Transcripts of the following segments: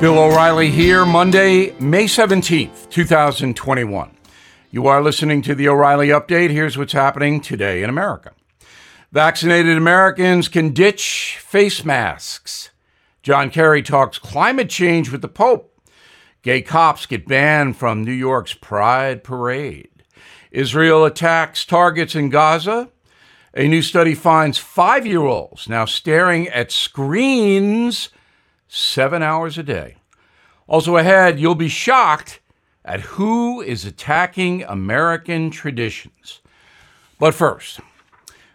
Bill O'Reilly here, Monday, May 17th, 2021. You are listening to the O'Reilly Update. Here's what's happening today in America. Vaccinated Americans can ditch face masks. John Kerry talks climate change with the Pope. Gay cops get banned from New York's Pride Parade. Israel attacks targets in Gaza. A new study finds five year olds now staring at screens seven hours a day. Also ahead, you'll be shocked at who is attacking American traditions. But first,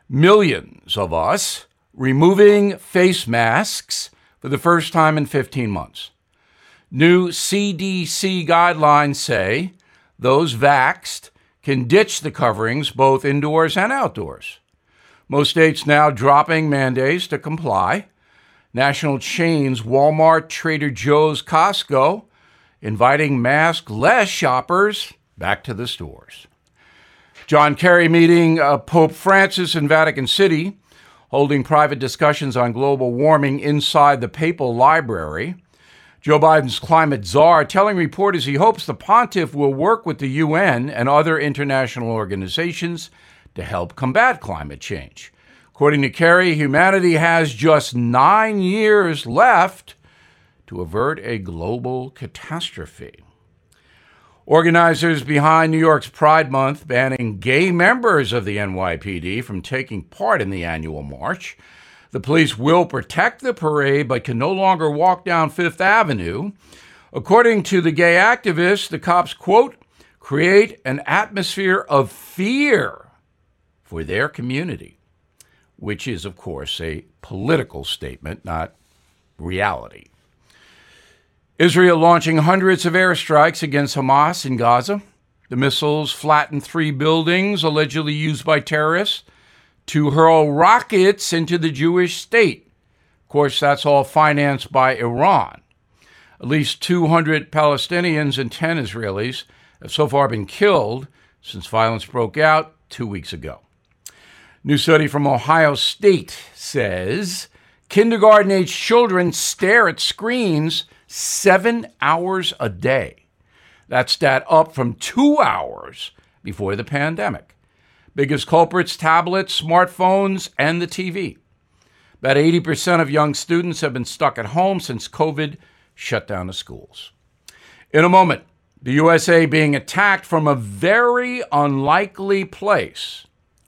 millions of us removing face masks for the first time in 15 months. New CDC guidelines say those vaxed can ditch the coverings both indoors and outdoors. Most states now dropping mandates to comply. National chains Walmart, Trader Joe's, Costco inviting mask less shoppers back to the stores. John Kerry meeting uh, Pope Francis in Vatican City, holding private discussions on global warming inside the papal library. Joe Biden's climate czar telling reporters he hopes the pontiff will work with the UN and other international organizations to help combat climate change. According to Kerry, humanity has just nine years left to avert a global catastrophe. Organizers behind New York's Pride Month banning gay members of the NYPD from taking part in the annual march the police will protect the parade but can no longer walk down Fifth Avenue. According to the gay activists, the cops, quote, create an atmosphere of fear for their community, which is, of course, a political statement, not reality. Israel launching hundreds of airstrikes against Hamas in Gaza. The missiles flattened three buildings allegedly used by terrorists to hurl rockets into the Jewish state. Of course, that's all financed by Iran. At least 200 Palestinians and 10 Israelis have so far been killed since violence broke out two weeks ago. New study from Ohio State says kindergarten age children stare at screens seven hours a day. That's stat up from two hours before the pandemic. Biggest culprits tablets, smartphones, and the TV. About 80% of young students have been stuck at home since COVID shut down the schools. In a moment, the USA being attacked from a very unlikely place.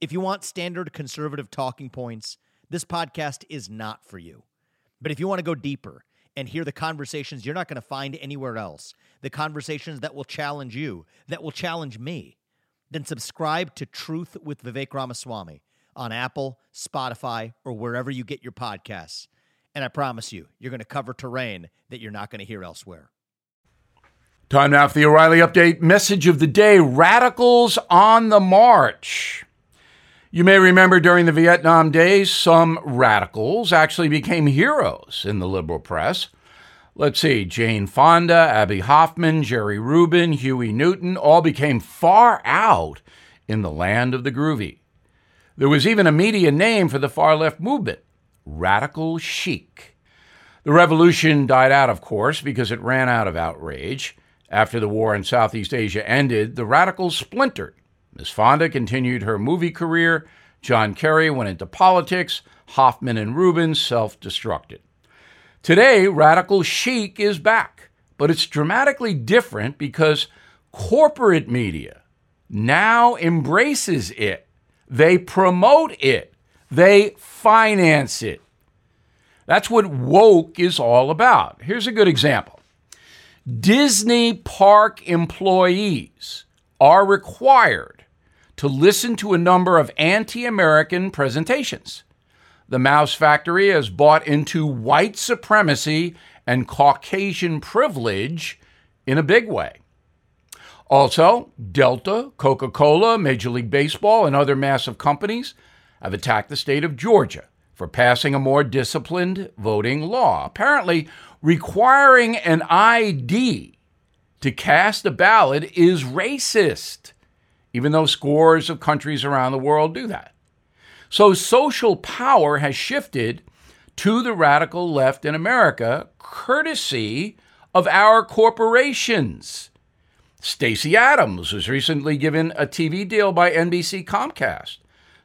If you want standard conservative talking points, this podcast is not for you. But if you want to go deeper and hear the conversations you're not going to find anywhere else, the conversations that will challenge you, that will challenge me, then subscribe to Truth with Vivek Ramaswamy on Apple, Spotify, or wherever you get your podcasts. And I promise you, you're going to cover terrain that you're not going to hear elsewhere. Time now for the O'Reilly Update message of the day Radicals on the March. You may remember during the Vietnam days, some radicals actually became heroes in the liberal press. Let's see, Jane Fonda, Abbie Hoffman, Jerry Rubin, Huey Newton all became far out in the land of the groovy. There was even a media name for the far left movement radical chic. The revolution died out, of course, because it ran out of outrage. After the war in Southeast Asia ended, the radicals splintered. Miss Fonda continued her movie career. John Kerry went into politics. Hoffman and Rubin self destructed. Today, radical chic is back, but it's dramatically different because corporate media now embraces it. They promote it. They finance it. That's what woke is all about. Here's a good example Disney park employees are required to listen to a number of anti American presentations the Mouse Factory has bought into white supremacy and Caucasian privilege in a big way. Also, Delta, Coca Cola, Major League Baseball, and other massive companies have attacked the state of Georgia for passing a more disciplined voting law, apparently requiring an ID to cast a ballot is racist, even though scores of countries around the world do that. So social power has shifted to the radical left in America, courtesy of our corporations. Stacey Abrams was recently given a TV deal by NBC Comcast.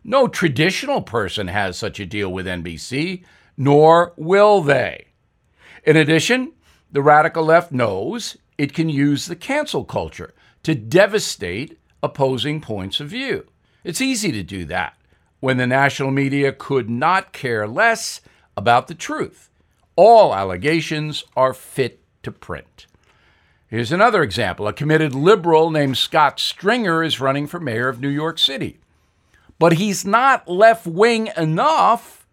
No traditional person has such a deal with NBC, nor will they. In addition, the radical left knows it can use the cancel culture to devastate opposing points of view. It's easy to do that when the national media could not care less about the truth. All allegations are fit to print. Here's another example. A committed liberal named Scott Stringer is running for mayor of New York City. But he's not left wing enough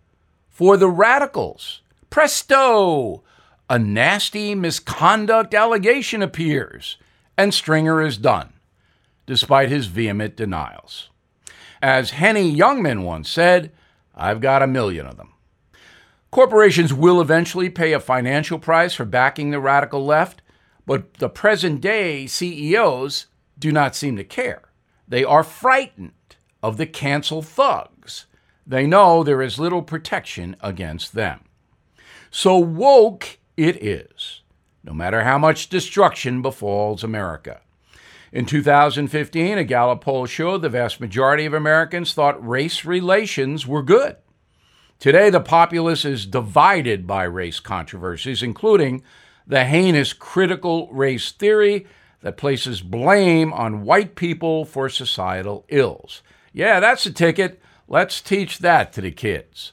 for the radicals. Presto! A nasty misconduct allegation appears, and Stringer is done, despite his vehement denials. As Henny Youngman once said, I've got a million of them. Corporations will eventually pay a financial price for backing the radical left, but the present day CEOs do not seem to care. They are frightened of the cancel thugs. They know there is little protection against them. So woke it is, no matter how much destruction befalls America. In 2015, a Gallup poll showed the vast majority of Americans thought race relations were good. Today, the populace is divided by race controversies, including the heinous critical race theory that places blame on white people for societal ills. Yeah, that's a ticket. Let's teach that to the kids.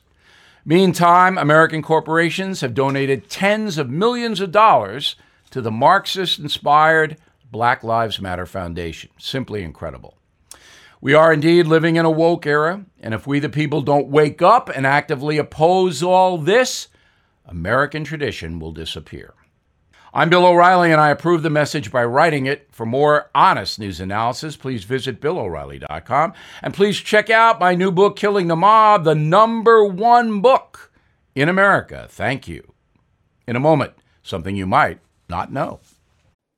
Meantime, American corporations have donated tens of millions of dollars to the Marxist inspired Black Lives Matter Foundation. Simply incredible. We are indeed living in a woke era, and if we the people don't wake up and actively oppose all this, American tradition will disappear. I'm Bill O'Reilly, and I approve the message by writing it. For more honest news analysis, please visit BillO'Reilly.com. And please check out my new book, Killing the Mob, the number one book in America. Thank you. In a moment, something you might not know.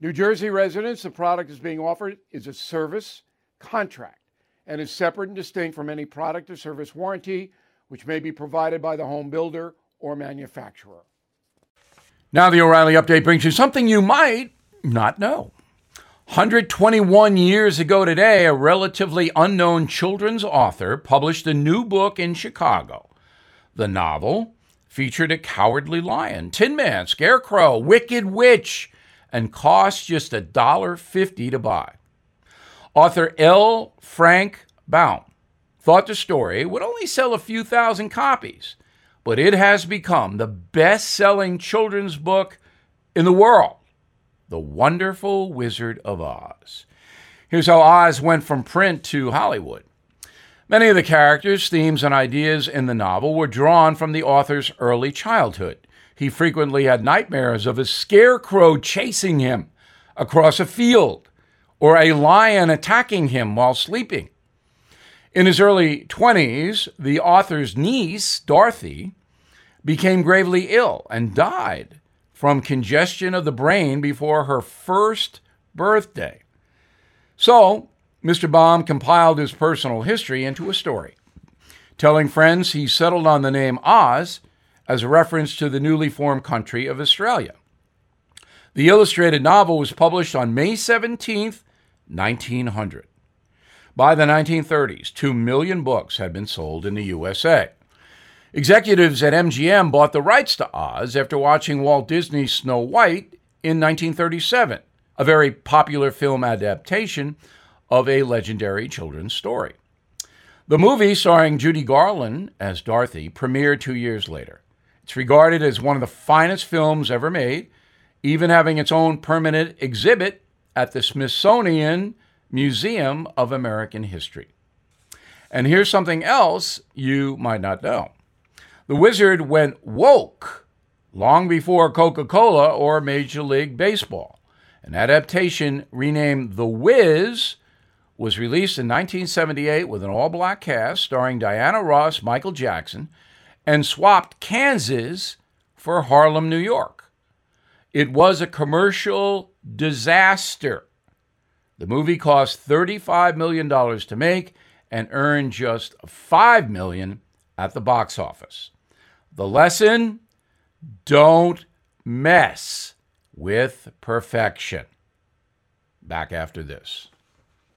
New Jersey residents, the product is being offered is a service contract and is separate and distinct from any product or service warranty, which may be provided by the home builder or manufacturer. Now, the O'Reilly update brings you something you might not know. 121 years ago today, a relatively unknown children's author published a new book in Chicago. The novel featured a cowardly lion, Tin Man, Scarecrow, Wicked Witch, and cost just $1.50 to buy. Author L. Frank Baum thought the story would only sell a few thousand copies, but it has become the best selling children's book in the world. The Wonderful Wizard of Oz. Here's how Oz went from print to Hollywood. Many of the characters, themes, and ideas in the novel were drawn from the author's early childhood. He frequently had nightmares of a scarecrow chasing him across a field or a lion attacking him while sleeping. In his early 20s, the author's niece, Dorothy, became gravely ill and died from congestion of the brain before her first birthday. So Mr. Baum compiled his personal history into a story, telling friends he settled on the name Oz as a reference to the newly formed country of Australia. The illustrated novel was published on May 17, 1900. By the 1930s, 2 million books had been sold in the USA. Executives at MGM bought the rights to Oz after watching Walt Disney's Snow White in 1937, a very popular film adaptation of a legendary children's story. The movie, starring Judy Garland as Dorothy, premiered two years later. It's regarded as one of the finest films ever made, even having its own permanent exhibit at the Smithsonian Museum of American History. And here's something else you might not know the Wizard went woke long before Coca Cola or Major League Baseball. An adaptation renamed The Wiz was released in 1978 with an all black cast starring Diana Ross, Michael Jackson, and swapped Kansas for Harlem, New York. It was a commercial disaster. The movie cost $35 million to make and earned just 5 million at the box office. The lesson don't mess with perfection. Back after this.